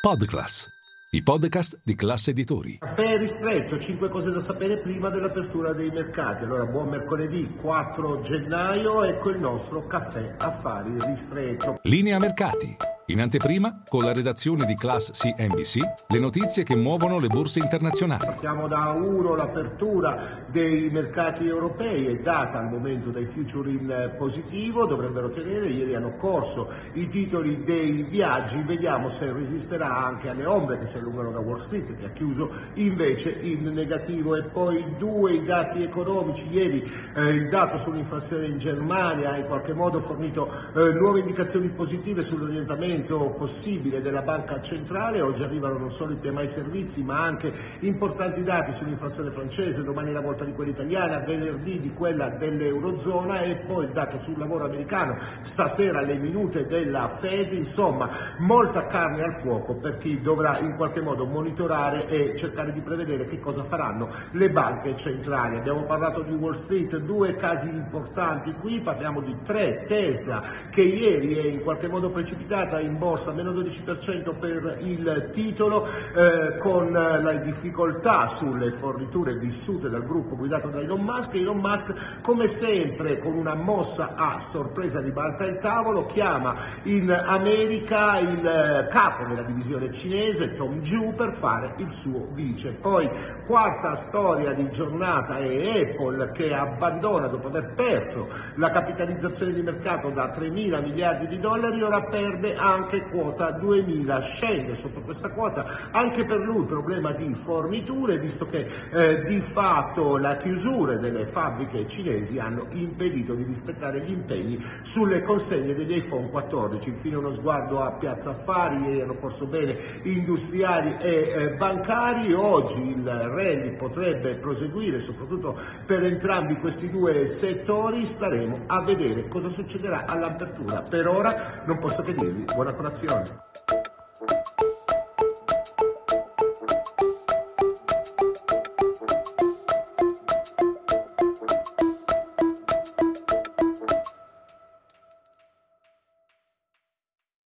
Podclass, i podcast di classe editori. Caffè ristretto, 5 cose da sapere prima dell'apertura dei mercati. Allora, buon mercoledì 4 gennaio, ecco il nostro caffè affari ristretto. Linea mercati. In anteprima, con la redazione di Class CNBC, le notizie che muovono le borse internazionali. Partiamo da uno, l'apertura dei mercati europei è data al momento dai future in positivo, dovrebbero tenere, ieri hanno corso i titoli dei viaggi, vediamo se resisterà anche alle ombre che si allungano da Wall Street che ha chiuso invece in negativo e poi due i dati economici, ieri eh, il dato sull'inflazione in Germania ha in qualche modo fornito eh, nuove indicazioni positive sull'orientamento possibile della banca centrale, oggi arrivano non solo i PMI servizi ma anche importanti dati sull'inflazione francese, domani la volta di quella italiana, venerdì di quella dell'Eurozona e poi il dato sul lavoro americano, stasera le minute della Fed, insomma molta carne al fuoco per chi dovrà in qualche modo monitorare e cercare di prevedere che cosa faranno le banche centrali. Abbiamo parlato di Wall Street, due casi importanti qui, parliamo di tre, Tesla che ieri è in qualche modo precipitata in in borsa, meno 12% per il titolo, eh, con le difficoltà sulle forniture vissute dal gruppo guidato da Elon Musk. Elon Musk, come sempre, con una mossa a sorpresa ribalta il tavolo, chiama in America il capo della divisione cinese, Tom Ju, per fare il suo vice. Poi, quarta storia di giornata è Apple che abbandona, dopo aver perso la capitalizzazione di mercato da 3 mila miliardi di dollari, ora perde anche quota 2000, scende sotto questa quota anche per lui problema di forniture, visto che eh, di fatto la chiusura delle fabbriche cinesi hanno impedito di rispettare gli impegni sulle consegne degli iPhone 14. Infine uno sguardo a Piazza Affari, ieri hanno corso bene industriali e eh, bancari, oggi il rally potrebbe proseguire soprattutto per entrambi questi due settori, staremo a vedere cosa succederà all'apertura. Per ora non posso che dirvi Buona colazione.